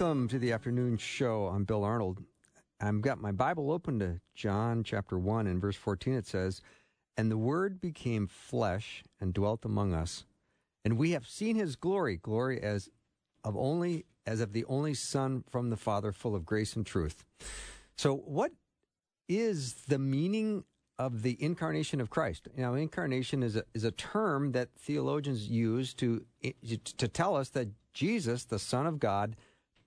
Welcome to the afternoon show. I'm Bill Arnold. I've got my Bible open to John chapter 1 and verse 14. It says, And the Word became flesh and dwelt among us, and we have seen his glory, glory as of only as of the only Son from the Father, full of grace and truth. So, what is the meaning of the incarnation of Christ? Now, incarnation is a, is a term that theologians use to to tell us that Jesus, the Son of God,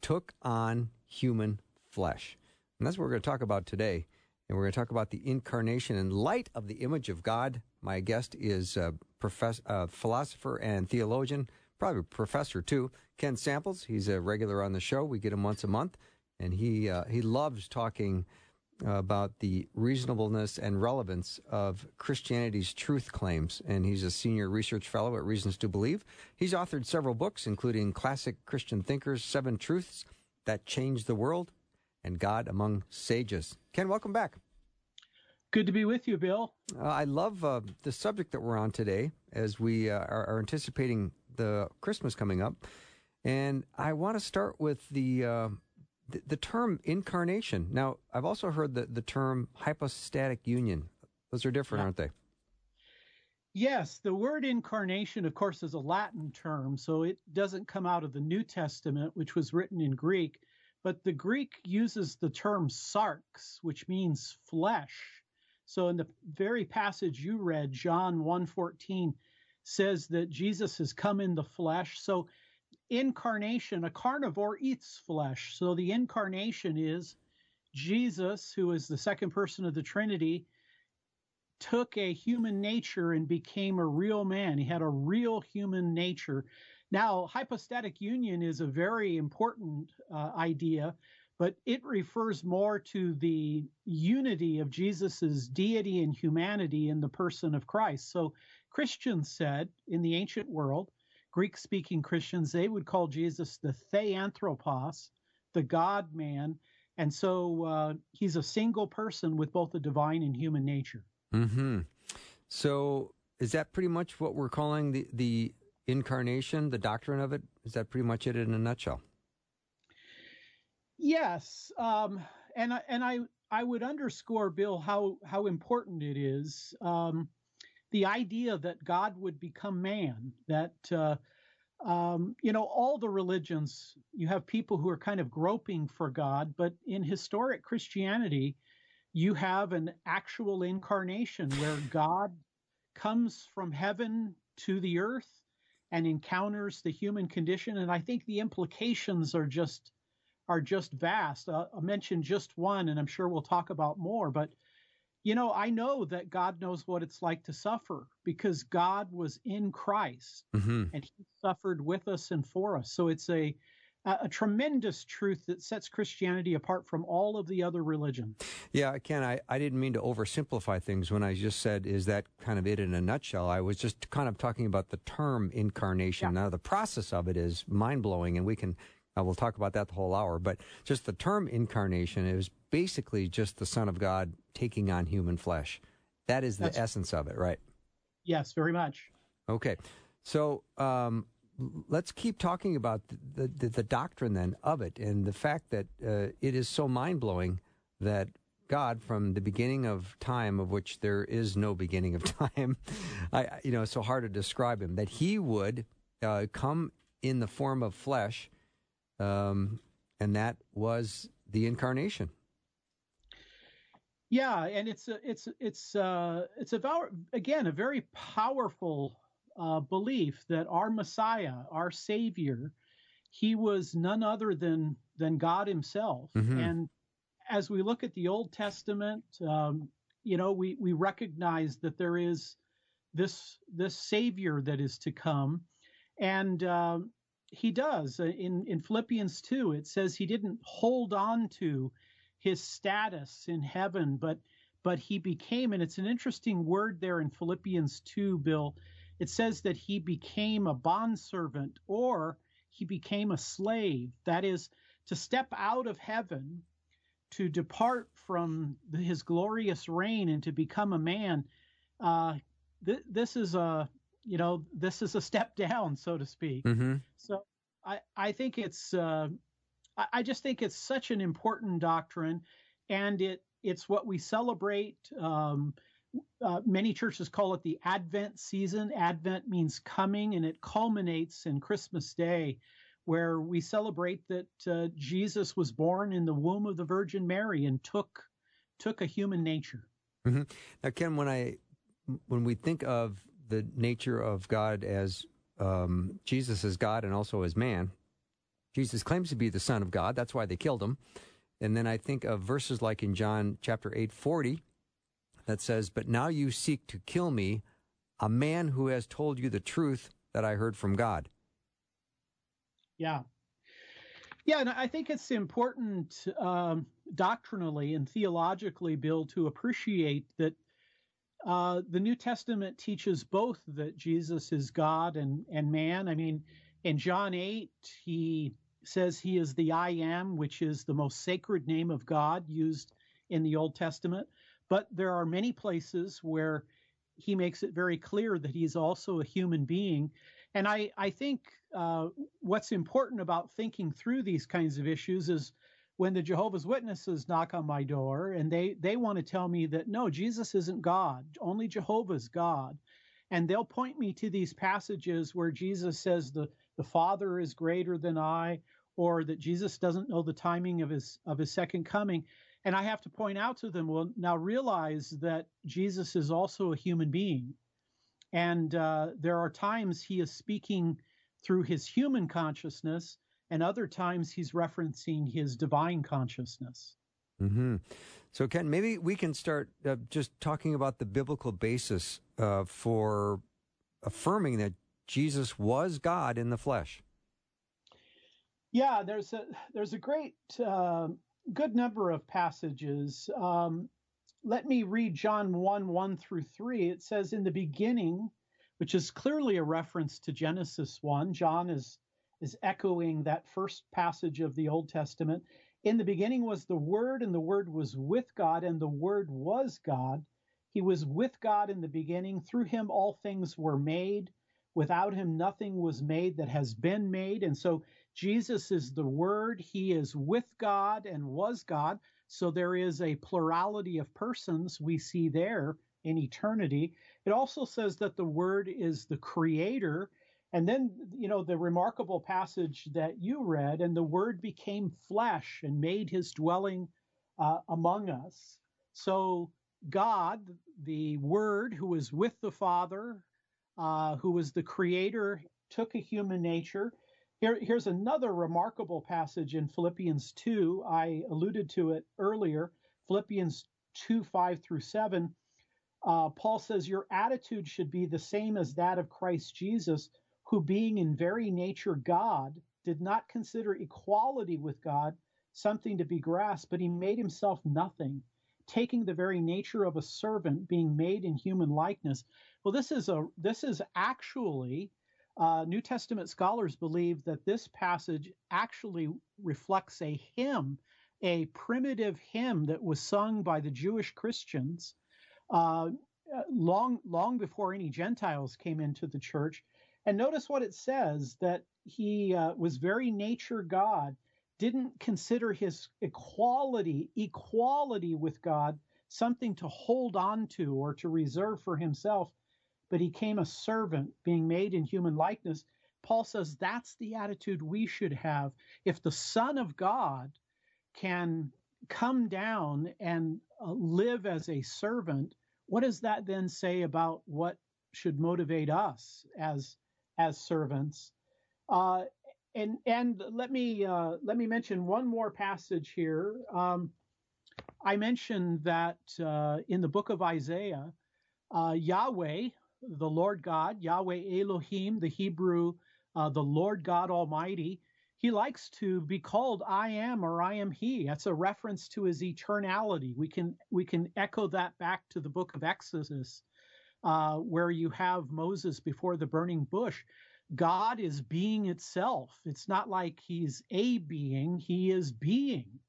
took on human flesh. And that's what we're going to talk about today. And we're going to talk about the incarnation in light of the image of God. My guest is a professor, uh, philosopher and theologian, probably professor too, Ken Samples. He's a regular on the show. We get him once a month, and he uh, he loves talking about the reasonableness and relevance of Christianity's truth claims. And he's a senior research fellow at Reasons to Believe. He's authored several books, including Classic Christian Thinkers, Seven Truths That Changed the World, and God Among Sages. Ken, welcome back. Good to be with you, Bill. Uh, I love uh, the subject that we're on today as we uh, are, are, anticipating the Christmas coming up. And I want to start with the uh, the, the term incarnation. Now, I've also heard the, the term hypostatic union. Those are different, yeah. aren't they? Yes, the word incarnation, of course, is a Latin term, so it doesn't come out of the New Testament, which was written in Greek. But the Greek uses the term sarx, which means flesh. So in the very passage you read, John 1:14 says that Jesus has come in the flesh. So incarnation, a carnivore eats flesh. So the incarnation is Jesus, who is the second person of the Trinity, took a human nature and became a real man. He had a real human nature. Now, hypostatic union is a very important uh, idea, but it refers more to the unity of Jesus's deity and humanity in the person of Christ. So Christians said in the ancient world, Greek speaking Christians, they would call Jesus the Theanthropos, the God man. And so uh, he's a single person with both a divine and human nature. hmm So is that pretty much what we're calling the, the incarnation, the doctrine of it? Is that pretty much it in a nutshell? Yes. Um, and, I, and I, I would underscore, Bill, how, how important it is. Um, the idea that God would become man, that, uh, um, you know, all the religions, you have people who are kind of groping for God, but in historic Christianity, you have an actual incarnation where God comes from heaven to the earth and encounters the human condition. And I think the implications are just are just vast. Uh, I mentioned just one, and I'm sure we'll talk about more. But you know, I know that God knows what it's like to suffer because God was in Christ mm-hmm. and he suffered with us and for us. So it's a, a tremendous truth that sets Christianity apart from all of the other religions. Yeah, Ken, I, I didn't mean to oversimplify things when I just said, is that kind of it in a nutshell? I was just kind of talking about the term incarnation. Yeah. Now, the process of it is mind blowing, and we can, uh, we'll talk about that the whole hour, but just the term incarnation is basically just the Son of God taking on human flesh. That is the That's, essence of it, right? Yes, very much. Okay. So um, let's keep talking about the, the, the, doctrine then of it and the fact that uh, it is so mind blowing that God, from the beginning of time, of which there is no beginning of time, I, you know, it's so hard to describe him, that he would uh, come in the form of flesh, um, and that was the incarnation. Yeah, and it's a, it's it's uh, it's a again a very powerful uh, belief that our Messiah, our Savior, he was none other than than God Himself, mm-hmm. and as we look at the Old Testament, um, you know, we we recognize that there is this this Savior that is to come, and um, he does in in Philippians two. It says he didn't hold on to his status in heaven, but but he became, and it's an interesting word there in Philippians two, Bill. It says that he became a bondservant or he became a slave. That is to step out of heaven to depart from his glorious reign and to become a man, uh, th- this is a you know this is a step down, so to speak. Mm-hmm. So I I think it's uh, I, just think it's such an important doctrine, and it it's what we celebrate. Um, uh, many churches call it the Advent season. Advent means coming, and it culminates in Christmas Day where we celebrate that uh, Jesus was born in the womb of the Virgin Mary and took took a human nature. Mm-hmm. Now, Ken, when I when we think of the nature of God as um, Jesus as God and also as man, Jesus claims to be the Son of God. That's why they killed him. And then I think of verses like in John chapter eight forty that says, "But now you seek to kill me, a man who has told you the truth that I heard from God." Yeah. Yeah, and I think it's important um, doctrinally and theologically, Bill, to appreciate that uh, the New Testament teaches both that Jesus is God and, and man. I mean, in John 8, he says he is the I am, which is the most sacred name of God used in the Old Testament. But there are many places where he makes it very clear that he's also a human being. And I, I think uh, what's important about thinking through these kinds of issues is when the Jehovah's Witnesses knock on my door and they, they want to tell me that no, Jesus isn't God, only Jehovah's God. And they'll point me to these passages where Jesus says the, the Father is greater than I, or that Jesus doesn't know the timing of his of his second coming. And I have to point out to them, well, now realize that Jesus is also a human being. And uh, there are times he is speaking through his human consciousness, and other times he's referencing his divine consciousness. Mm-hmm. So, Ken, maybe we can start uh, just talking about the biblical basis uh, for affirming that Jesus was God in the flesh. Yeah, there's a there's a great uh, good number of passages. Um, let me read John 1 1 through 3. It says, In the beginning, which is clearly a reference to Genesis 1. John is, is echoing that first passage of the Old Testament. In the beginning was the Word, and the Word was with God, and the Word was God. He was with God in the beginning. Through him, all things were made. Without him, nothing was made that has been made. And so, Jesus is the Word. He is with God and was God. So there is a plurality of persons we see there in eternity. It also says that the Word is the creator. And then, you know, the remarkable passage that you read, and the Word became flesh and made his dwelling uh, among us. So, God, the Word, who is with the Father, uh, who was the creator, took a human nature here, here's another remarkable passage in Philippians 2. I alluded to it earlier. Philippians 2 5 through 7. Uh, Paul says, Your attitude should be the same as that of Christ Jesus, who, being in very nature God, did not consider equality with God something to be grasped, but he made himself nothing, taking the very nature of a servant, being made in human likeness. Well, this is a this is actually uh, New Testament scholars believe that this passage actually reflects a hymn, a primitive hymn that was sung by the Jewish Christians uh, long, long before any Gentiles came into the church. And notice what it says that he uh, was very nature God, didn't consider his equality, equality with God, something to hold on to or to reserve for himself but he came a servant, being made in human likeness. Paul says that's the attitude we should have. If the Son of God can come down and uh, live as a servant, what does that then say about what should motivate us as as servants? Uh, and and let me uh, let me mention one more passage here. Um, I mentioned that uh, in the book of Isaiah, uh, Yahweh, the Lord God, Yahweh Elohim, the Hebrew, uh, the Lord God Almighty, he likes to be called I am or I am he. That's a reference to his eternality. We can we can echo that back to the book of Exodus, uh, where you have Moses before the burning bush. God is being itself. It's not like he's a being; he is being.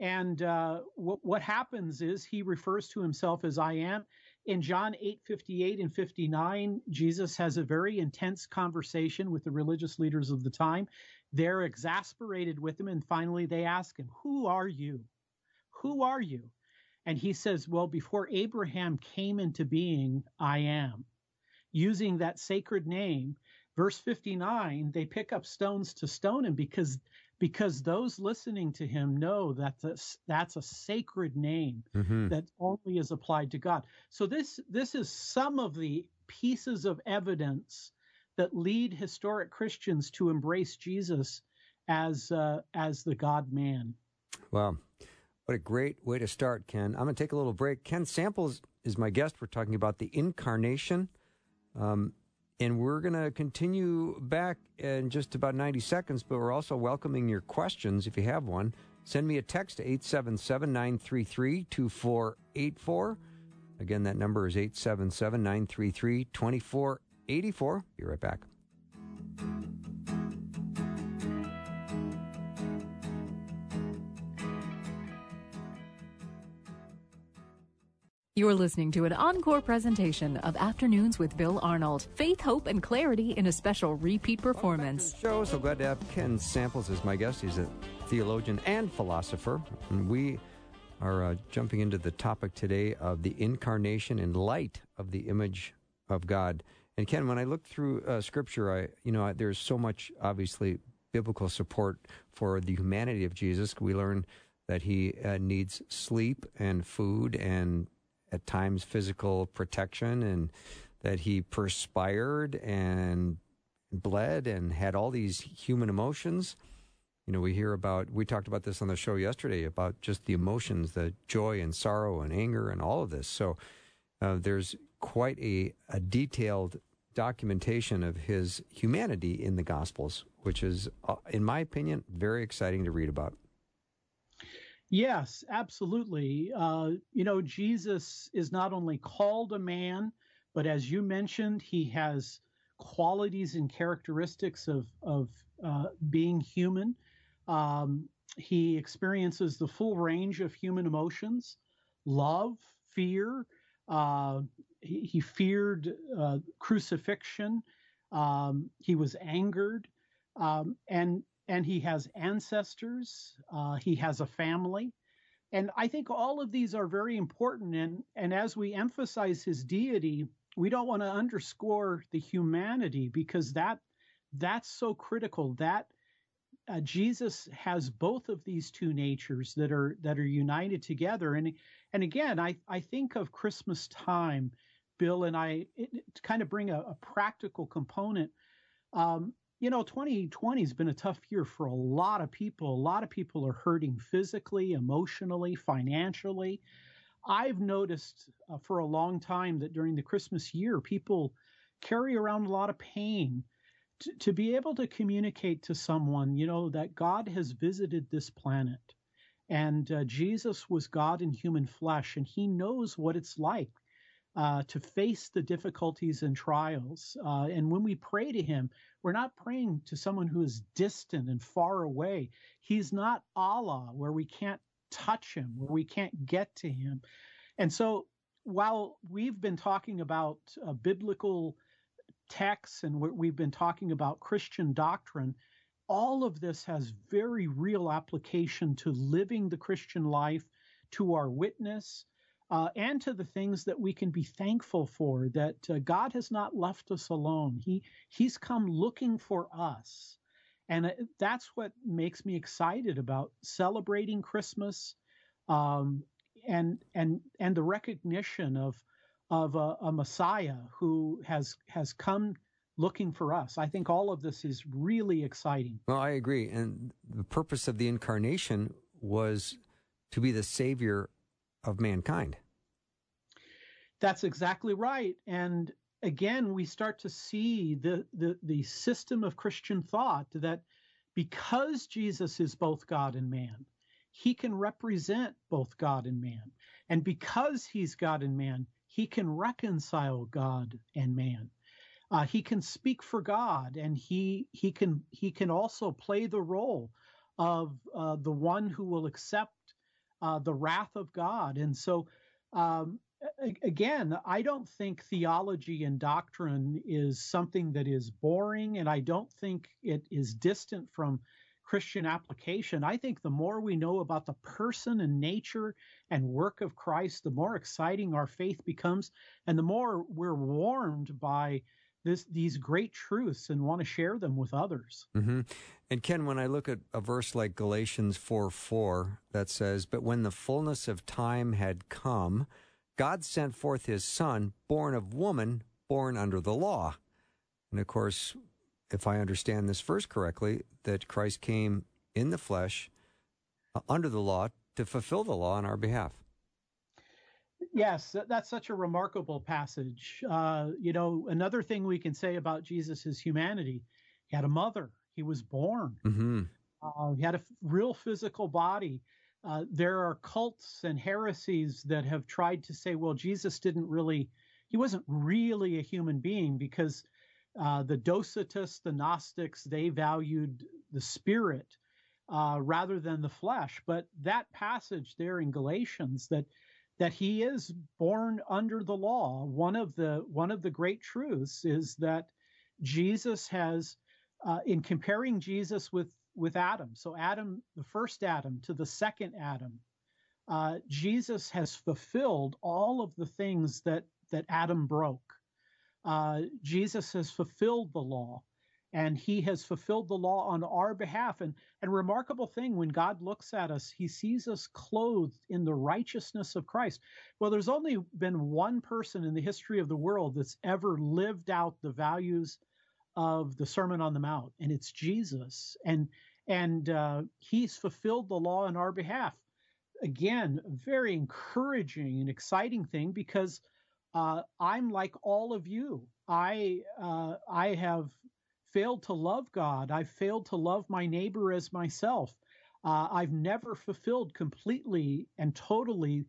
And uh, what, what happens is he refers to himself as I am. In John 8, 58 and 59, Jesus has a very intense conversation with the religious leaders of the time. They're exasperated with him. And finally, they ask him, Who are you? Who are you? And he says, Well, before Abraham came into being, I am. Using that sacred name. Verse 59, they pick up stones to stone him because because those listening to him know that that's, that's a sacred name mm-hmm. that only is applied to God. So this this is some of the pieces of evidence that lead historic Christians to embrace Jesus as uh, as the God Man. Wow. What a great way to start, Ken. I'm going to take a little break. Ken Samples is my guest. We're talking about the incarnation. Um, and we're going to continue back in just about 90 seconds, but we're also welcoming your questions if you have one. Send me a text to 877 933 2484. Again, that number is 877 933 2484. Be right back. You're listening to an encore presentation of Afternoons with Bill Arnold. Faith, hope, and clarity in a special repeat performance. Show so glad to have Ken Samples as my guest. He's a theologian and philosopher, and we are uh, jumping into the topic today of the incarnation in light of the image of God. And Ken, when I look through uh, Scripture, I you know I, there's so much obviously biblical support for the humanity of Jesus. We learn that he uh, needs sleep and food and at times physical protection and that he perspired and bled and had all these human emotions. You know, we hear about, we talked about this on the show yesterday about just the emotions, the joy and sorrow and anger and all of this. So uh, there's quite a, a detailed documentation of his humanity in the Gospels, which is, uh, in my opinion, very exciting to read about. Yes, absolutely. Uh, you know, Jesus is not only called a man, but as you mentioned, he has qualities and characteristics of of uh, being human. Um, he experiences the full range of human emotions: love, fear. Uh, he, he, feared uh, crucifixion. Um, he was angered, um, and and he has ancestors, uh, he has a family. And I think all of these are very important. And, and as we emphasize his deity, we don't want to underscore the humanity because that that's so critical. That uh, Jesus has both of these two natures that are that are united together. And and again, I I think of Christmas time, Bill, and I it, to kind of bring a, a practical component. Um, you know 2020 has been a tough year for a lot of people. A lot of people are hurting physically emotionally financially. I've noticed uh, for a long time that during the christmas year people carry around a lot of pain. To, to be able to communicate to someone you know that god has visited this planet and uh, jesus was god in human flesh and he knows what it's like uh, to face the difficulties and trials. Uh, and when we pray to Him, we're not praying to someone who is distant and far away. He's not Allah, where we can't touch Him, where we can't get to Him. And so while we've been talking about uh, biblical texts and we've been talking about Christian doctrine, all of this has very real application to living the Christian life, to our witness, uh, and to the things that we can be thankful for that uh, God has not left us alone. He He's come looking for us, and uh, that's what makes me excited about celebrating Christmas, um, and and and the recognition of of a, a Messiah who has has come looking for us. I think all of this is really exciting. Well, I agree, and the purpose of the incarnation was to be the savior of mankind. That's exactly right. And again, we start to see the, the, the system of Christian thought that because Jesus is both God and man, he can represent both God and man. And because he's God and man, he can reconcile God and man. Uh, he can speak for God, and he he can he can also play the role of uh, the one who will accept uh, the wrath of God. And so, um, again, I don't think theology and doctrine is something that is boring, and I don't think it is distant from Christian application. I think the more we know about the person and nature and work of Christ, the more exciting our faith becomes, and the more we're warmed by this, these great truths and want to share them with others. Mm-hmm. And Ken, when I look at a verse like Galatians 4 4 that says, But when the fullness of time had come, God sent forth his son, born of woman, born under the law. And of course, if I understand this verse correctly, that Christ came in the flesh uh, under the law to fulfill the law on our behalf. Yes, that's such a remarkable passage. Uh, you know, another thing we can say about Jesus' humanity, he had a mother, he was born, mm-hmm. uh, he had a f- real physical body. Uh, there are cults and heresies that have tried to say, well, Jesus didn't really, he wasn't really a human being because uh, the Docetists, the Gnostics, they valued the spirit uh, rather than the flesh. But that passage there in Galatians that that he is born under the law. One of the one of the great truths is that Jesus has, uh, in comparing Jesus with with Adam, so Adam, the first Adam, to the second Adam, uh, Jesus has fulfilled all of the things that that Adam broke. Uh, Jesus has fulfilled the law and he has fulfilled the law on our behalf. And, and remarkable thing, when God looks at us, he sees us clothed in the righteousness of Christ. Well, there's only been one person in the history of the world that's ever lived out the values of the Sermon on the Mount, and it's Jesus. And and uh, he's fulfilled the law on our behalf. Again, very encouraging and exciting thing because uh, I'm like all of you. I uh, I have failed to love God. I've failed to love my neighbor as myself. Uh, I've never fulfilled completely and totally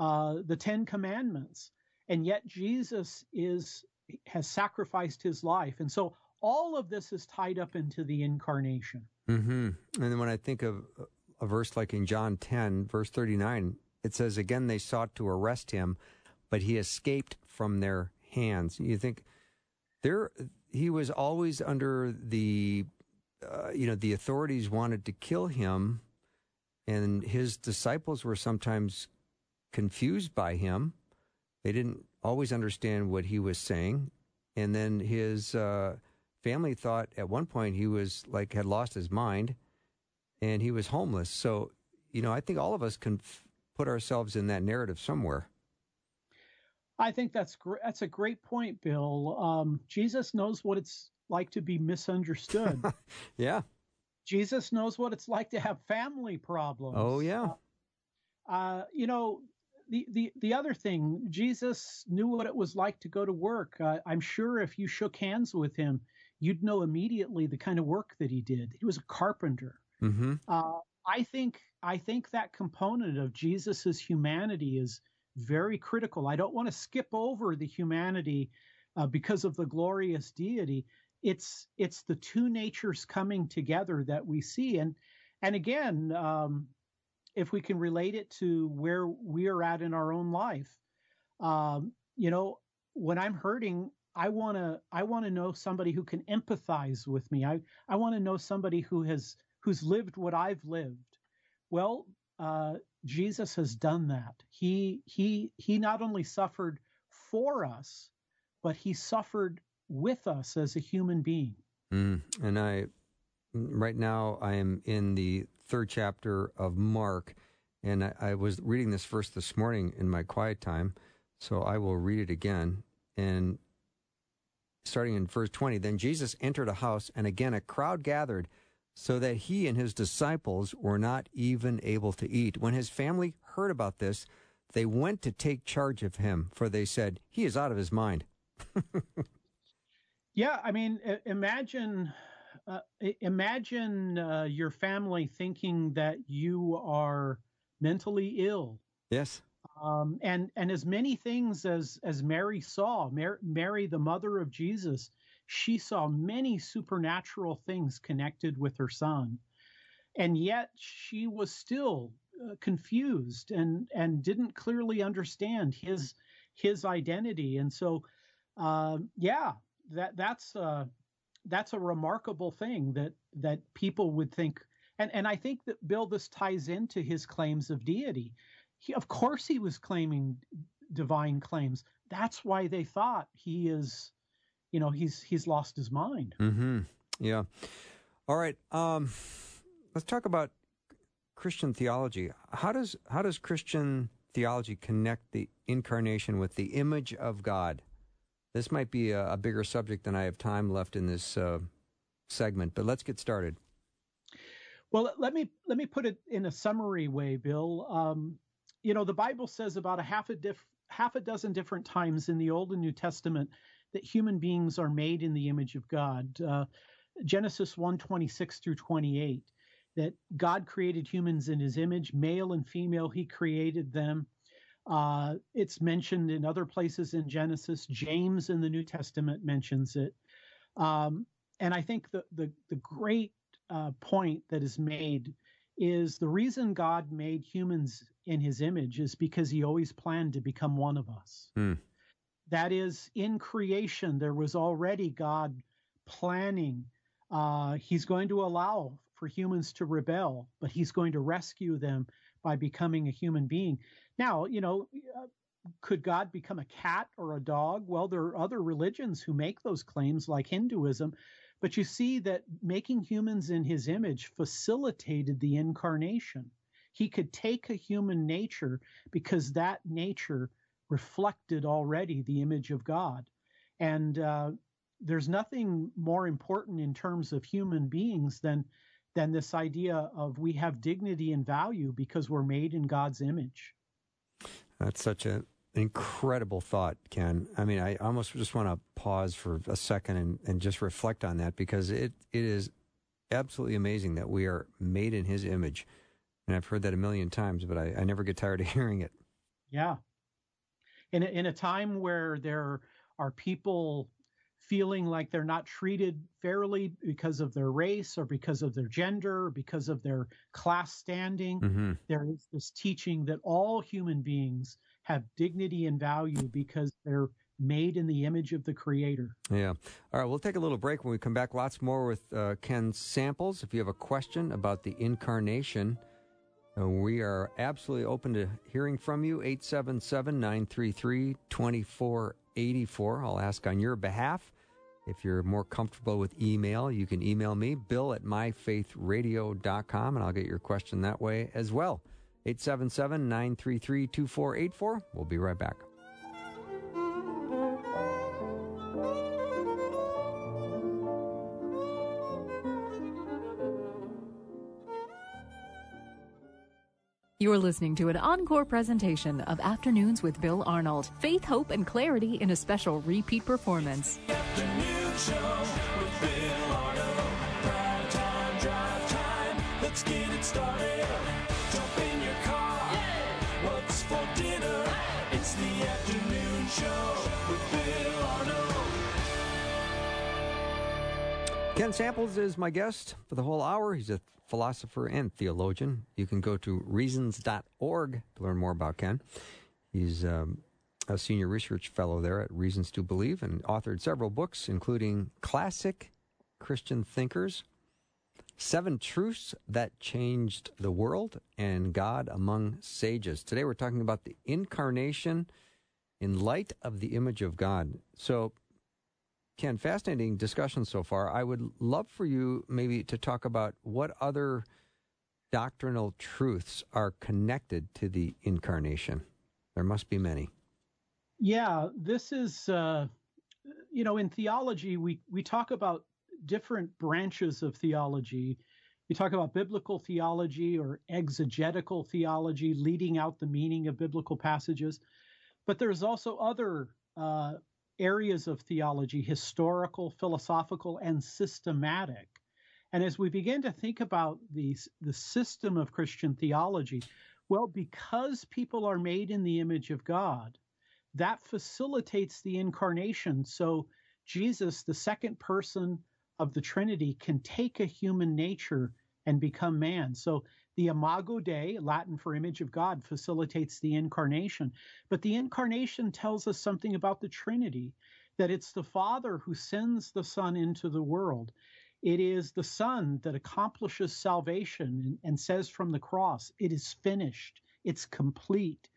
uh, the Ten Commandments, and yet Jesus is has sacrificed his life, and so all of this is tied up into the incarnation. Mm-hmm. And when I think of a verse like in John ten, verse thirty nine, it says, "Again they sought to arrest him, but he escaped from their hands." You think there he was always under the uh, you know the authorities wanted to kill him and his disciples were sometimes confused by him. They didn't always understand what he was saying. And then his uh, family thought at one point he was like had lost his mind and he was homeless. So you know i think all of us can f- put ourselves in that narrative somewhere I think that's great. That's a great point, Bill. Um, Jesus knows what it's like to be misunderstood. yeah. Jesus knows what it's like to have family problems. Oh yeah. Uh, uh, you know, the, the the other thing, Jesus knew what it was like to go to work. Uh, I'm sure if you shook hands with him, you'd know immediately the kind of work that he did. He was a carpenter. Mm-hmm. Uh, I think I think that component of Jesus's humanity is very critical. I don't want to skip over the humanity uh, because of the glorious deity. It's it's the two natures coming together that we see, and and again, um, if we can relate it to where we are at in our own life, um, you know, when I'm hurting, I want to I want to know somebody who can empathize with me. I I want to know somebody who has who's lived what I've lived. Well, uh, Jesus has done that. He he he not only suffered for us, but he suffered with us as a human being. Mm, and I, right now, I am in the third chapter of Mark, and I, I was reading this verse this morning in my quiet time, so I will read it again. And starting in verse 20, then Jesus entered a house, and again a crowd gathered so that he and his disciples were not even able to eat. When his family heard about this, they went to take charge of him, for they said, He is out of his mind. yeah, I mean, imagine. Uh, imagine uh, your family thinking that you are mentally ill. Yes. Um, and and as many things as as Mary saw, Mary, Mary, the mother of Jesus, she saw many supernatural things connected with her son, and yet she was still uh, confused and and didn't clearly understand his his identity. And so, uh, yeah, that that's uh, that's a remarkable thing that that people would think. And and I think that Bill, this ties into his claims of deity he, of course, he was claiming divine claims. That's why they thought he is, you know, he's he's lost his mind. Mm-hmm. Yeah. All right. Um, let's talk about Christian theology. How does how does Christian theology connect the incarnation with the image of God? This might be a, a bigger subject than I have time left in this uh, segment, but let's get started. Well, let me let me put it in a summary way, Bill. Um, you know, the Bible says about a half a diff, half a dozen different times in the Old and New Testament that human beings are made in the image of God. Uh, Genesis 1 26 through 28, that God created humans in his image, male and female, he created them. Uh, it's mentioned in other places in Genesis. James in the New Testament mentions it. Um, and I think the, the, the great uh, point that is made is the reason God made humans in his image is because he always planned to become one of us. Mm. That is, in creation, there was already God planning. Uh, he's going to allow for humans to rebel, but he's going to rescue them by becoming a human being. Now, you know, uh, could God become a cat or a dog? Well, there are other religions who make those claims, like Hinduism. But you see that making humans in his image facilitated the incarnation. He could take a human nature because that nature reflected already the image of God. And uh, there's nothing more important in terms of human beings than than this idea of we have dignity and value because we're made in God's image. That's such an incredible thought, Ken. I mean, I almost just want to pause for a second and, and just reflect on that because it, it is absolutely amazing that we are made in his image. And I've heard that a million times, but I, I never get tired of hearing it. Yeah. In a, in a time where there are people feeling like they're not treated fairly because of their race or because of their gender or because of their class standing, mm-hmm. there is this teaching that all human beings have dignity and value because they're made in the image of the creator. Yeah. All right, we'll take a little break when we come back. Lots more with uh, Ken Samples. If you have a question about the incarnation, we are absolutely open to hearing from you. 877 933 2484. I'll ask on your behalf. If you're more comfortable with email, you can email me, bill at myfaithradio.com, and I'll get your question that way as well. 877 933 2484. We'll be right back. You're listening to an encore presentation of Afternoons with Bill Arnold. Faith, hope, and clarity in a special repeat performance. Ken Samples is my guest for the whole hour. He's a philosopher and theologian. You can go to reasons.org to learn more about Ken. He's um, a senior research fellow there at Reasons to Believe and authored several books, including Classic Christian Thinkers, Seven Truths That Changed the World, and God Among Sages. Today we're talking about the incarnation in light of the image of God. So, Ken, fascinating discussion so far. I would love for you maybe to talk about what other doctrinal truths are connected to the incarnation. There must be many. Yeah, this is, uh, you know, in theology, we, we talk about different branches of theology. We talk about biblical theology or exegetical theology, leading out the meaning of biblical passages. But there's also other uh, areas of theology historical, philosophical, and systematic. And as we begin to think about these, the system of Christian theology, well, because people are made in the image of God, that facilitates the incarnation. So Jesus, the second person of the Trinity, can take a human nature and become man. So the Imago Dei, Latin for image of God, facilitates the incarnation. But the incarnation tells us something about the Trinity that it's the Father who sends the Son into the world. It is the Son that accomplishes salvation and, and says from the cross, It is finished, it's complete.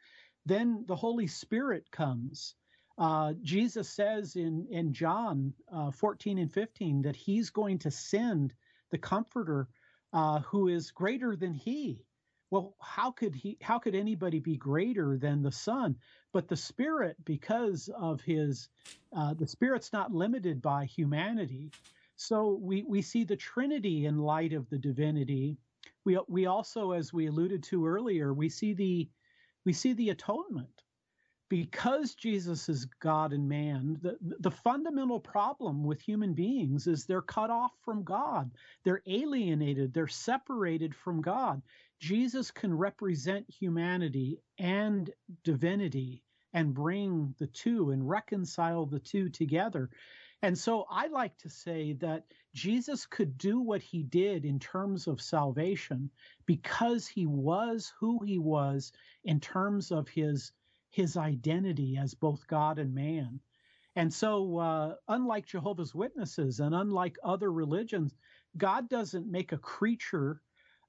Then the Holy Spirit comes. Uh, Jesus says in, in John uh, 14 and 15 that he's going to send the Comforter uh, who is greater than he. Well, how could he? How could anybody be greater than the Son? But the Spirit, because of his, uh, the Spirit's not limited by humanity. So we we see the Trinity in light of the divinity. We we also, as we alluded to earlier, we see the we see the atonement because Jesus is God and man, the, the fundamental problem with human beings is they're cut off from God. They're alienated. They're separated from God. Jesus can represent humanity and divinity and bring the two and reconcile the two together. And so I like to say that Jesus could do what he did in terms of salvation because he was who he was in terms of his his identity as both God and man. And so, uh, unlike Jehovah's Witnesses and unlike other religions, God doesn't make a creature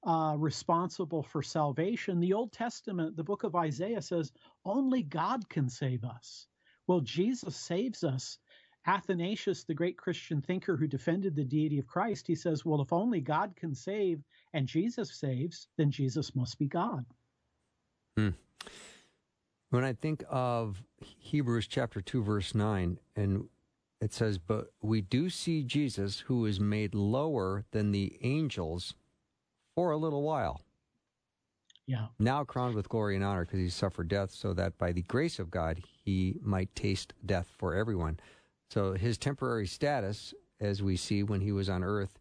uh, responsible for salvation. The Old Testament, the book of Isaiah says, only God can save us. Well, Jesus saves us. Athanasius, the great Christian thinker who defended the deity of Christ, he says, well, if only God can save and Jesus saves, then Jesus must be God. Hmm. When I think of Hebrews chapter 2, verse 9, and it says, But we do see Jesus, who is made lower than the angels for a little while. Yeah. Now crowned with glory and honor because he suffered death, so that by the grace of God he might taste death for everyone. So his temporary status, as we see when he was on earth,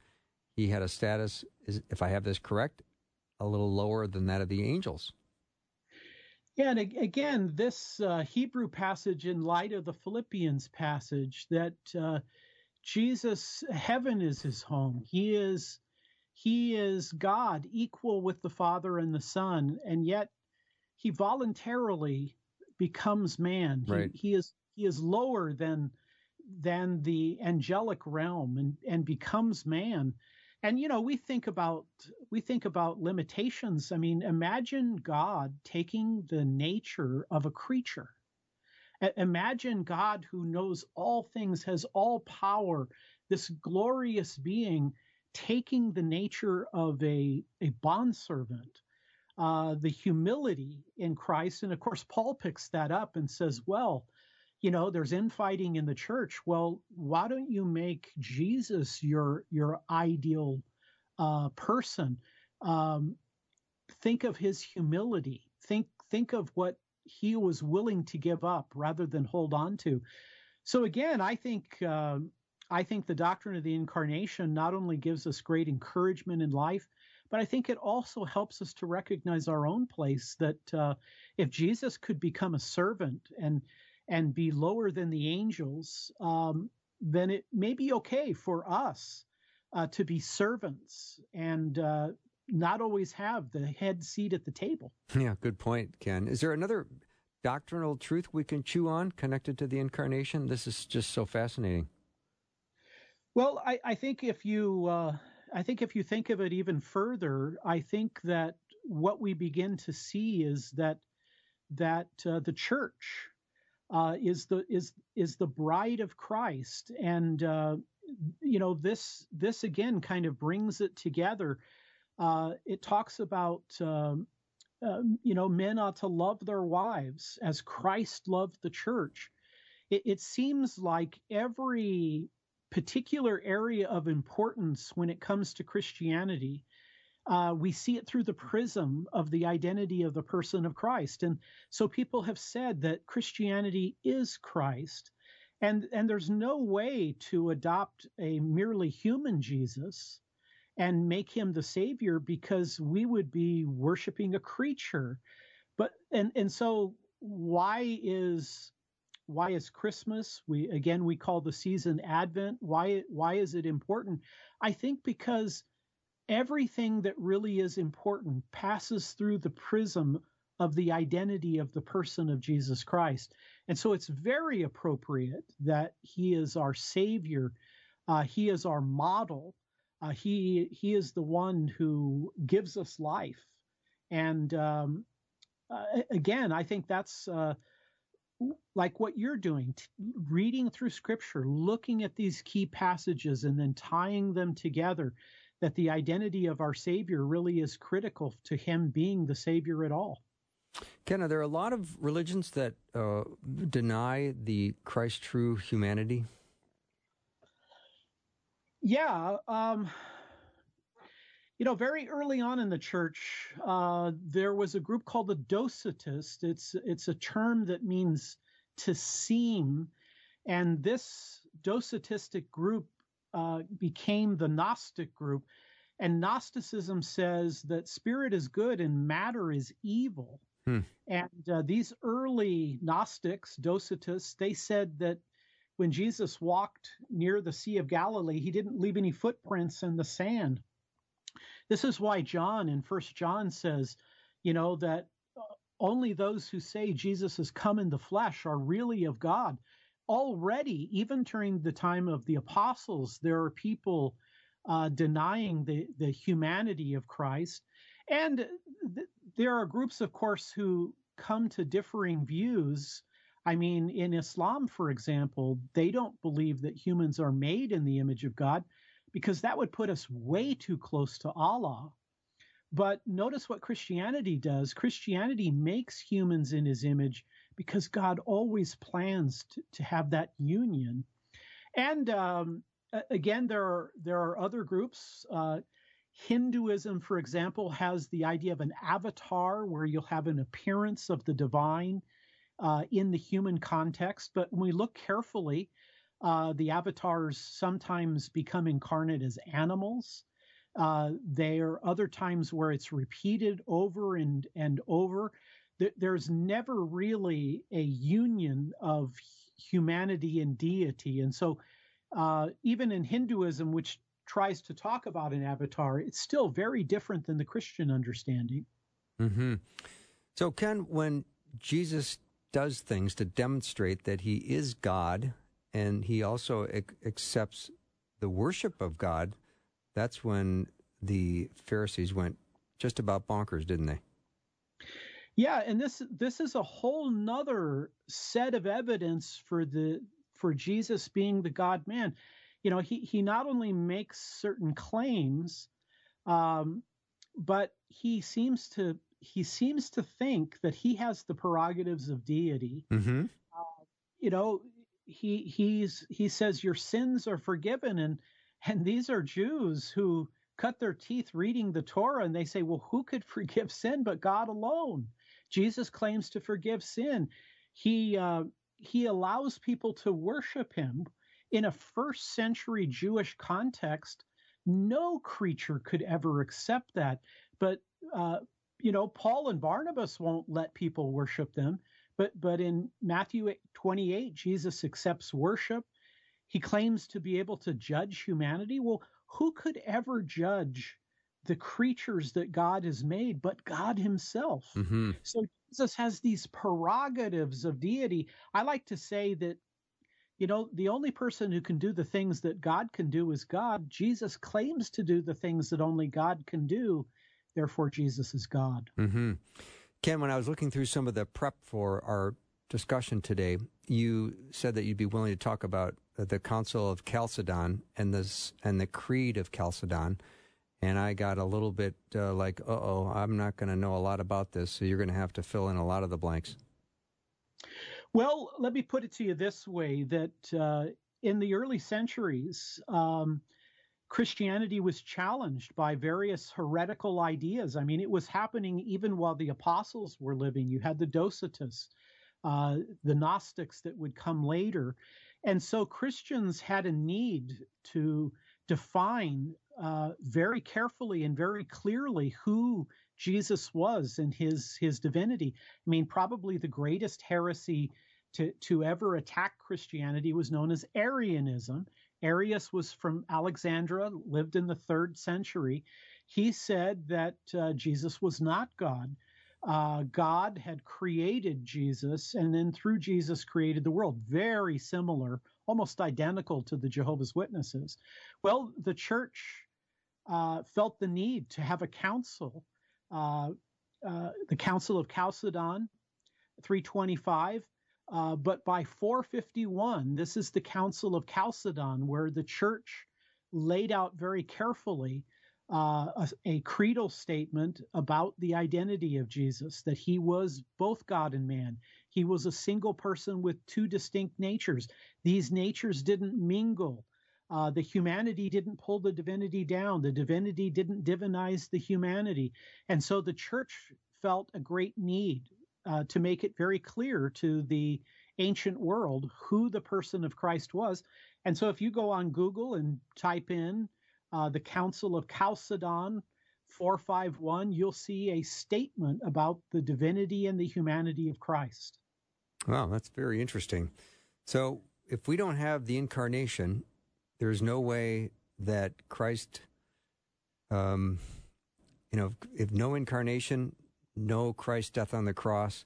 he had a status, if I have this correct, a little lower than that of the angels. Yeah, and again, this uh, Hebrew passage, in light of the Philippians passage, that uh, Jesus, heaven is his home. He is, he is God, equal with the Father and the Son, and yet he voluntarily becomes man. Right. He, he is he is lower than than the angelic realm and and becomes man and you know we think about we think about limitations. I mean imagine god taking the nature of a creature. Imagine god who knows all things has all power this glorious being taking the nature of a a bondservant uh, the humility in christ. And of course paul picks that up and says well you know there's infighting in the church. Well why don't you make jesus your your ideal uh, person? Um, think of his humility. Think think of what he was willing to give up rather than hold on to. So again i think uh, i think the doctrine of the incarnation not only gives us great encouragement in life but I think it also helps us to recognize our own place that uh, if Jesus could become a servant and and be lower than the angels, um, then it may be okay for us uh, to be servants and uh, not always have the head seat at the table. Yeah, good point, Ken. Is there another doctrinal truth we can chew on connected to the incarnation? This is just so fascinating. Well, I, I think if you, uh, I think if you think of it even further, I think that what we begin to see is that that uh, the church uh, is the is is the bride of Christ, and uh, you know this this again kind of brings it together. Uh, it talks about um, um, you know men ought to love their wives as Christ loved the church. It, it seems like every particular area of importance when it comes to Christianity uh, we see it through the prism of the identity of the person of Christ. And so people have said that Christianity is Christ. And, and there's no way to adopt a merely human Jesus and make him the savior because we would be worshiping a creature. But and and so why is why is Christmas? We again we call the season Advent. Why why is it important? I think because everything that really is important passes through the prism of the identity of the person of Jesus Christ. And so it's very appropriate that he is our savior. Uh, he is our model. Uh, he he is the one who gives us life. And um, uh, again, I think that's uh, like what you're doing, t- reading through scripture, looking at these key passages and then tying them together that the identity of our Savior really is critical to Him being the Savior at all. Ken, are there a lot of religions that uh, deny the Christ true humanity? Yeah. Um, you know, very early on in the church, uh, there was a group called the Docetists. It's it's a term that means to seem, and this Docetistic group uh, became the Gnostic group. And Gnosticism says that spirit is good and matter is evil. Hmm. And uh, these early Gnostics, Docetists, they said that when Jesus walked near the Sea of Galilee, he didn't leave any footprints in the sand. This is why John in First John says, you know, that uh, only those who say Jesus has come in the flesh are really of God already, even during the time of the apostles, there are people uh, denying the, the humanity of Christ. And th- there are groups, of course, who come to differing views. I mean, in Islam, for example, they don't believe that humans are made in the image of God because that would put us way too close to Allah. But notice what Christianity does Christianity makes humans in his image because God always plans to, to have that union. And um, again, there are there are other groups. Uh, Hinduism, for example, has the idea of an avatar where you'll have an appearance of the divine uh, in the human context. But when we look carefully, uh, the avatars sometimes become incarnate as animals. Uh, there are other times where it's repeated over and, and over there's never really a union of humanity and deity. And so, uh, even in Hinduism, which tries to talk about an avatar, it's still very different than the Christian understanding. Mm-hmm. So, Ken, when Jesus does things to demonstrate that he is God and he also ac- accepts the worship of God, that's when the Pharisees went just about bonkers, didn't they? Yeah, and this this is a whole nother set of evidence for the for Jesus being the God man. You know, he he not only makes certain claims, um, but he seems to he seems to think that he has the prerogatives of deity. Mm-hmm. Uh, you know, he he's he says your sins are forgiven, and and these are Jews who cut their teeth reading the Torah, and they say, well, who could forgive sin but God alone? Jesus claims to forgive sin. He uh, he allows people to worship him in a first century Jewish context. No creature could ever accept that. But uh, you know, Paul and Barnabas won't let people worship them. But but in Matthew 28, Jesus accepts worship. He claims to be able to judge humanity. Well, who could ever judge the creatures that God has made, but God Himself. Mm-hmm. So Jesus has these prerogatives of deity. I like to say that, you know, the only person who can do the things that God can do is God. Jesus claims to do the things that only God can do. Therefore, Jesus is God. Mm-hmm. Ken, when I was looking through some of the prep for our discussion today, you said that you'd be willing to talk about the Council of Chalcedon and this and the Creed of Chalcedon and I got a little bit uh, like, uh oh, I'm not going to know a lot about this, so you're going to have to fill in a lot of the blanks. Well, let me put it to you this way that uh, in the early centuries, um, Christianity was challenged by various heretical ideas. I mean, it was happening even while the apostles were living. You had the Docetists, uh, the Gnostics that would come later. And so Christians had a need to define uh, very carefully and very clearly who Jesus was and his his divinity. I mean, probably the greatest heresy to, to ever attack Christianity was known as Arianism. Arius was from Alexandria, lived in the third century. He said that uh, Jesus was not God. Uh, God had created Jesus and then through Jesus created the world. Very similar, almost identical to the Jehovah's Witnesses. Well, the church uh, felt the need to have a council, uh, uh, the Council of Chalcedon, 325. Uh, but by 451, this is the Council of Chalcedon, where the church laid out very carefully uh, a, a, creedal statement about the identity of Jesus, that he was both God and man. He was a single person with two distinct natures. These natures didn't mingle. Uh, the humanity didn't pull the divinity down. The divinity didn't divinize the humanity. And so the church felt a great need uh, to make it very clear to the ancient world who the person of Christ was. And so if you go on Google and type in uh, the Council of Chalcedon 451, you'll see a statement about the divinity and the humanity of Christ. Wow, that's very interesting. So if we don't have the incarnation, there's no way that Christ, um, you know, if no incarnation, no Christ death on the cross,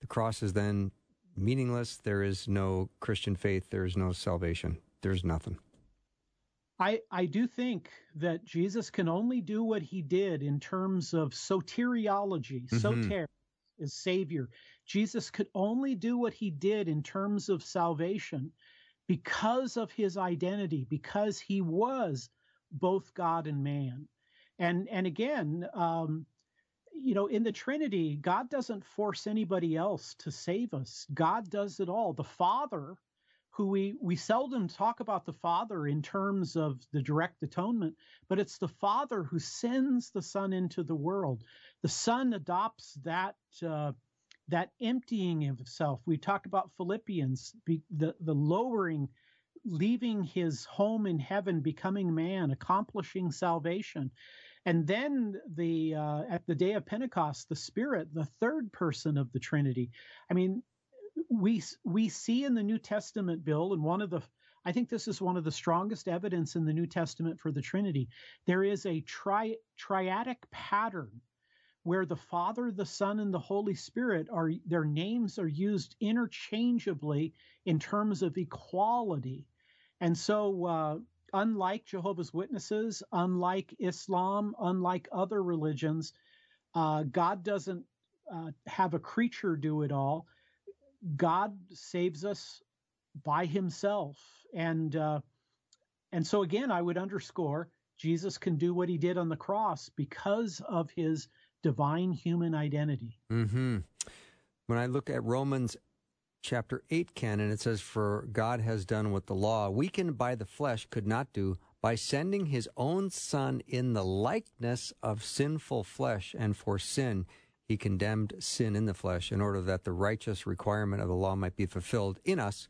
the cross is then meaningless. There is no Christian faith. There is no salvation. There's nothing. I, I do think that Jesus can only do what he did in terms of soteriology. Mm-hmm. Soter is Savior. Jesus could only do what he did in terms of salvation because of his identity, because he was both God and man. And and again, um, you know, in the Trinity, God doesn't force anybody else to save us. God does it all. The Father, who we we seldom talk about the Father in terms of the direct atonement, but it's the Father who sends the Son into the world. The Son adopts that. Uh, that emptying of himself. We talked about Philippians, the, the lowering, leaving his home in heaven, becoming man, accomplishing salvation. And then the uh, at the day of Pentecost, the Spirit, the third person of the Trinity. I mean, we we see in the New Testament, Bill, and one of the I think this is one of the strongest evidence in the New Testament for the Trinity. There is a tri, triadic pattern where the Father, the Son, and the Holy Spirit are their names are used interchangeably in terms of equality. And so, uh, unlike Jehovah's Witnesses, unlike Islam, unlike other religions, uh, God doesn't uh, have a creature do it all. God saves us by Himself, and uh, and so again, I would underscore Jesus can do what He did on the cross because of His divine human identity. Mm-hmm. When I look at Romans chapter 8 Ken, it says, For God has done what the law, weakened by the flesh, could not do by sending his own Son in the likeness of sinful flesh, and for sin he condemned sin in the flesh, in order that the righteous requirement of the law might be fulfilled in us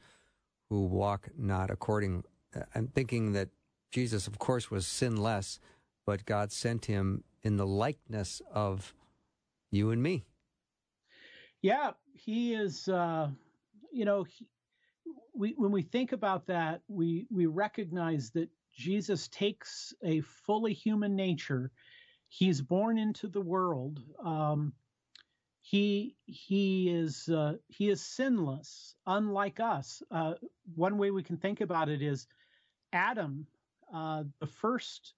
who walk not according. Uh, I'm thinking that Jesus, of course, was sinless, but God sent him in the likeness of you and me. Yeah, he is. Uh, you know, he, we when we think about that, we we recognize that Jesus takes a fully human nature. He's born into the world. Um, he he is uh, he is sinless, unlike us. Uh, one way we can think about it is Adam, uh, the first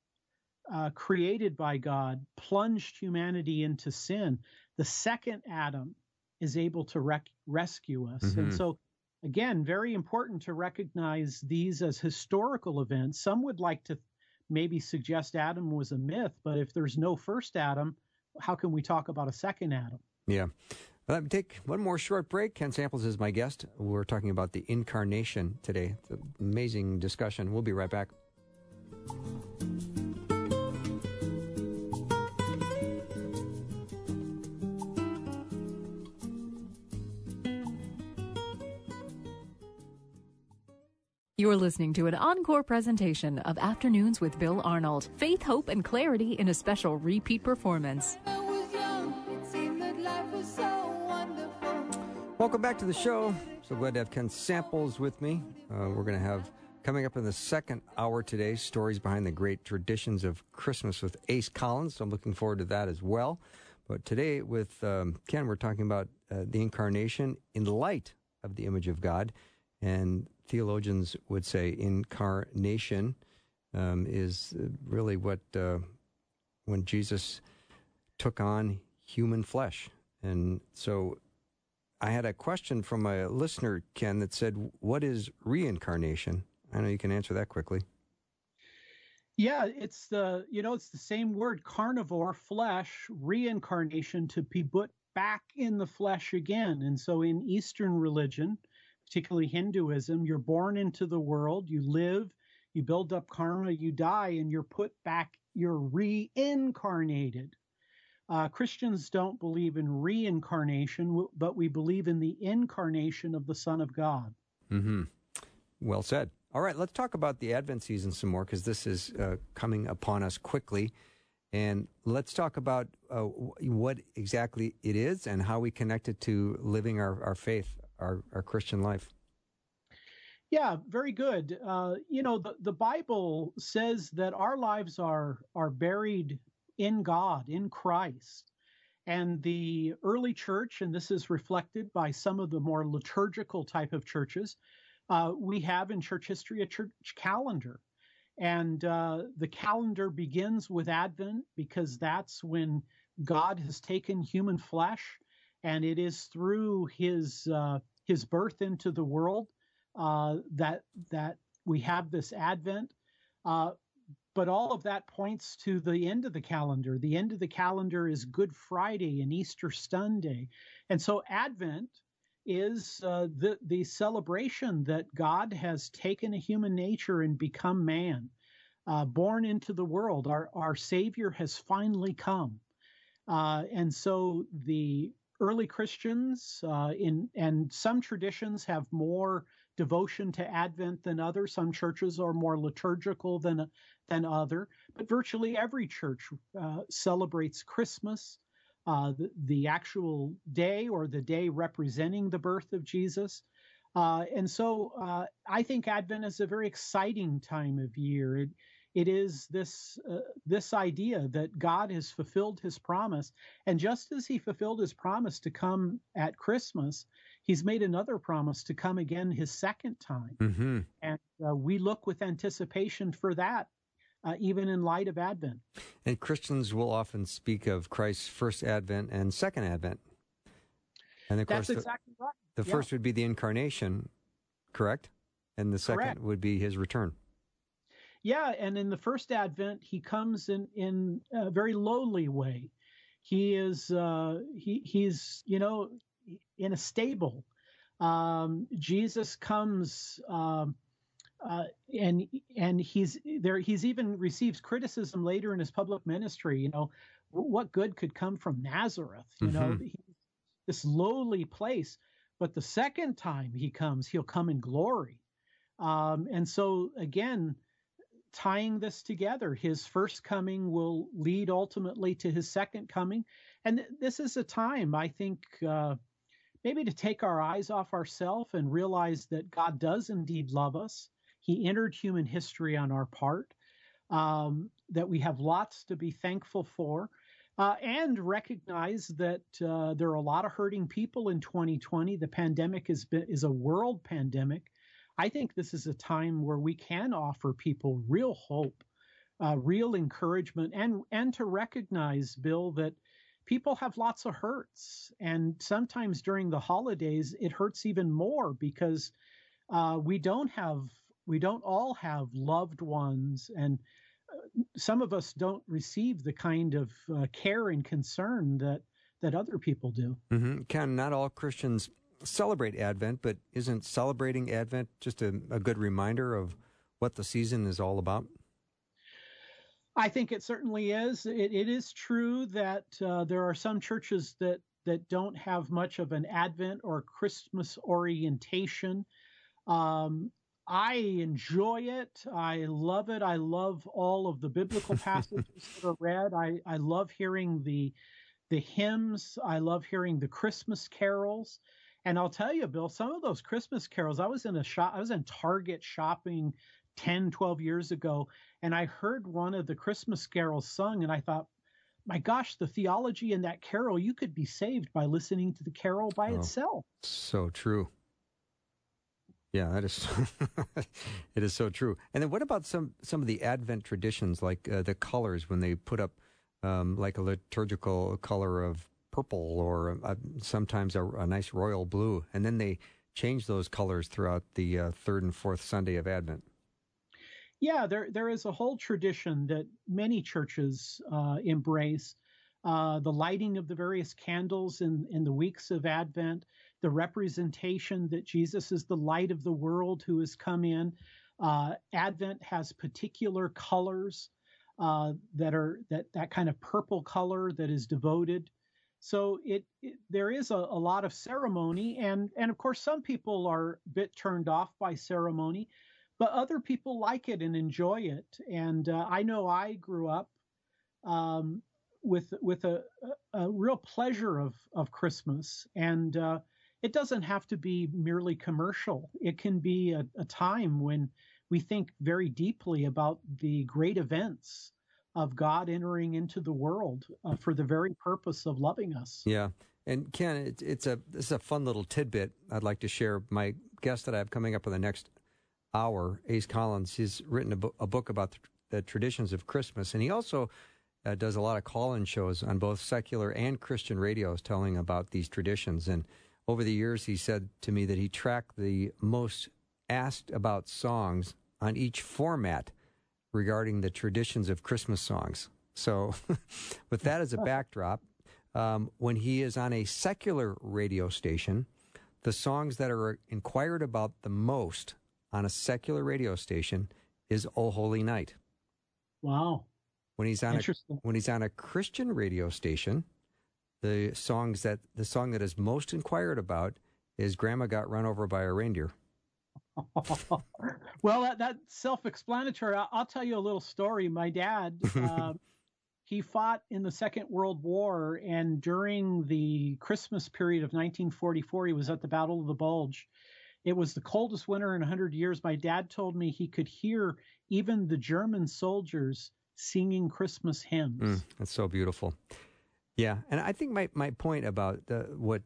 uh, created by God plunged humanity into sin, the second Adam is able to rec- rescue us. Mm-hmm. And so, again, very important to recognize these as historical events. Some would like to maybe suggest Adam was a myth, but if there's no first Adam, how can we talk about a second Adam? Yeah. Let me take one more short break. Ken Samples is my guest. We're talking about the incarnation today. Amazing discussion. We'll be right back. You're listening to an encore presentation of Afternoons with Bill Arnold. Faith, hope, and clarity in a special repeat performance. Welcome back to the show. So glad to have Ken Samples with me. Uh, we're going to have coming up in the second hour today stories behind the great traditions of Christmas with Ace Collins. So I'm looking forward to that as well. But today with um, Ken, we're talking about uh, the incarnation in light of the image of God. And theologians would say incarnation um, is really what uh, when Jesus took on human flesh. And so I had a question from a listener, Ken, that said, What is reincarnation? I know you can answer that quickly. Yeah, it's the you know it's the same word carnivore flesh reincarnation to be put back in the flesh again. And so in Eastern religion, particularly Hinduism, you're born into the world, you live, you build up karma, you die, and you're put back, you're reincarnated. Uh, Christians don't believe in reincarnation, but we believe in the incarnation of the Son of God. Mm-hmm. Well said. All right, let's talk about the Advent season some more because this is uh, coming upon us quickly. And let's talk about uh, what exactly it is and how we connect it to living our, our faith our, our Christian life? Yeah, very good. Uh, you know, the, the Bible says that our lives are are buried in God, in Christ. And the early church, and this is reflected by some of the more liturgical type of churches, uh, we have in church history a church calendar. And uh, the calendar begins with Advent because that's when God has taken human flesh. And it is through his uh, his birth into the world, uh, that that we have this Advent. Uh, but all of that points to the end of the calendar. The end of the calendar is Good Friday and Easter Sunday, and so Advent is uh, the the celebration that God has taken a human nature and become man, uh, born into the world. Our our Savior has finally come, uh, and so the early Christians uh, in and some traditions have more devotion to Advent than others. Some churches are more liturgical than than other, but virtually every church uh, celebrates Christmas, uh, the, the, actual day or the day representing the birth of Jesus. Uh, and so uh, I think Advent is a very exciting time of year. It, it is this uh, this idea that God has fulfilled His promise, and just as He fulfilled His promise to come at Christmas, He's made another promise to come again His second time, mm-hmm. and uh, we look with anticipation for that. Uh, even in light of Advent. And Christians will often speak of Christ's first Advent and second Advent. And of That's course, exactly the, right. the yeah. first would be the incarnation, correct? And the second correct. would be his return. Yeah, and in the first advent, he comes in in a very lowly way. He is uh, he he's you know in a stable. Um, Jesus comes um, uh, and and he's there. He's even receives criticism later in his public ministry. You know, what good could come from Nazareth? You mm-hmm. know, this lowly place. But the second time he comes, he'll come in glory. Um, and so again, tying this together. His first coming will lead ultimately to his second coming. And this is a time, I think, uh, maybe to take our eyes off ourselves and realize that God does indeed love us. He entered human history on our part, um, that we have lots to be thankful for. Uh, and recognize that uh, there are a lot of hurting people in 2020. The pandemic is, is a world pandemic. I think this is a time where we can offer people real hope, uh, real encouragement, and and to recognize, Bill, that people have lots of hurts, and sometimes during the holidays it hurts even more because uh, we don't have we don't all have loved ones and uh, some of us don't receive the kind of uh, care and concern that that other people do. Mm-hmm. Ken, not all Christians celebrate Advent, but isn't celebrating Advent just a, a good reminder of what the season is all about? I think it certainly is. It, it is true that uh, there are some churches that that don't have much of an Advent or Christmas orientation. Um, I enjoy it. I love it. I love all of the biblical passages that are read. I, I love hearing the the hymns. I love hearing the Christmas carols. And I'll tell you, Bill, some of those Christmas carols, I was in a shop, I was in Target shopping 10, 12 years ago, and I heard one of the Christmas carols sung, and I thought, my gosh, the theology in that carol, you could be saved by listening to the carol by oh, itself. So true. Yeah, that is it is so true. And then what about some some of the Advent traditions, like uh, the colors when they put up um, like a liturgical color of purple or uh, sometimes a, a, nice royal blue, and then they change those colors throughout the uh, third and fourth Sunday of Advent. Yeah, there there is a whole tradition that many churches uh, embrace. Uh, the lighting of the various candles in, in the weeks of Advent, the representation that Jesus is the light of the world who has come in. Uh, Advent has particular colors uh, that are that that kind of purple color that is devoted so it, it there is a, a, lot of ceremony, and and of course some people are a bit turned off by ceremony, but other people like it and enjoy it. And uh, I know I grew up um, with with a, a, real pleasure of of Christmas, and uh, it doesn't have to be merely commercial. It can be a, a time when we think very deeply about the great events of God entering into the world uh, for the very purpose of loving us. Yeah. And Ken, it, it's a this is a fun little tidbit I'd like to share. My guest that I have coming up in the next hour, Ace Collins, he's written a, a book about the, the, traditions of Christmas, and he also uh, does a lot of call-in shows on both secular and Christian radios, telling about these traditions. And over the years, he said to me that he tracked the most asked about songs on each format regarding the traditions of Christmas songs. So, with that as a backdrop, um, when he is on a secular radio station, the songs that are inquired about the most on a secular radio station is "O Holy Night." Wow! When he's on a when he's on a Christian radio station, the songs that the song that is most inquired about is "Grandma Got Run Over by a Reindeer." well, that, that's self-explanatory. I'll, I'll, tell you a little story. My dad, uh, he fought in the Second World War, and during the Christmas period of 1944, he was at the Battle of the Bulge. It was the coldest winter in 100 years. My dad told me he could hear even the German soldiers singing Christmas hymns. Mm, that's so beautiful. Yeah, and I think my, my point about uh, what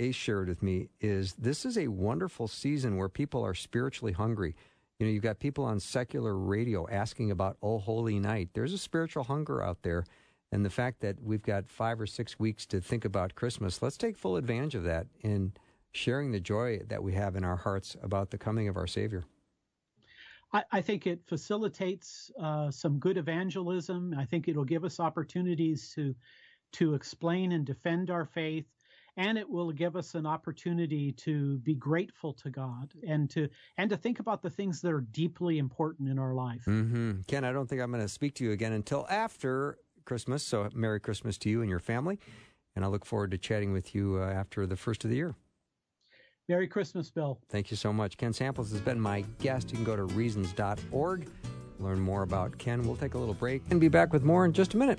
Ace shared with me is this is a wonderful season where people are spiritually hungry. You know, you've got people on secular radio asking about Oh Holy Night. There's a spiritual hunger out there. And the fact that we've got five or six weeks to think about Christmas, let's take full advantage of that in sharing the joy that we have in our hearts about the coming of our Savior. I, I think it facilitates uh, some good evangelism. I think it'll give us opportunities to to explain and defend our faith and it will give us an opportunity to be grateful to God and to and to think about the things that are deeply important in our life. Mm-hmm. Ken, I don't think I'm going to speak to you again until after Christmas. So, Merry Christmas to you and your family, and I look forward to chatting with you uh, after the first of the year. Merry Christmas, Bill. Thank you so much. Ken Samples has been my guest. You can go to reasons.org, learn more about Ken. We'll take a little break and be back with more in just a minute.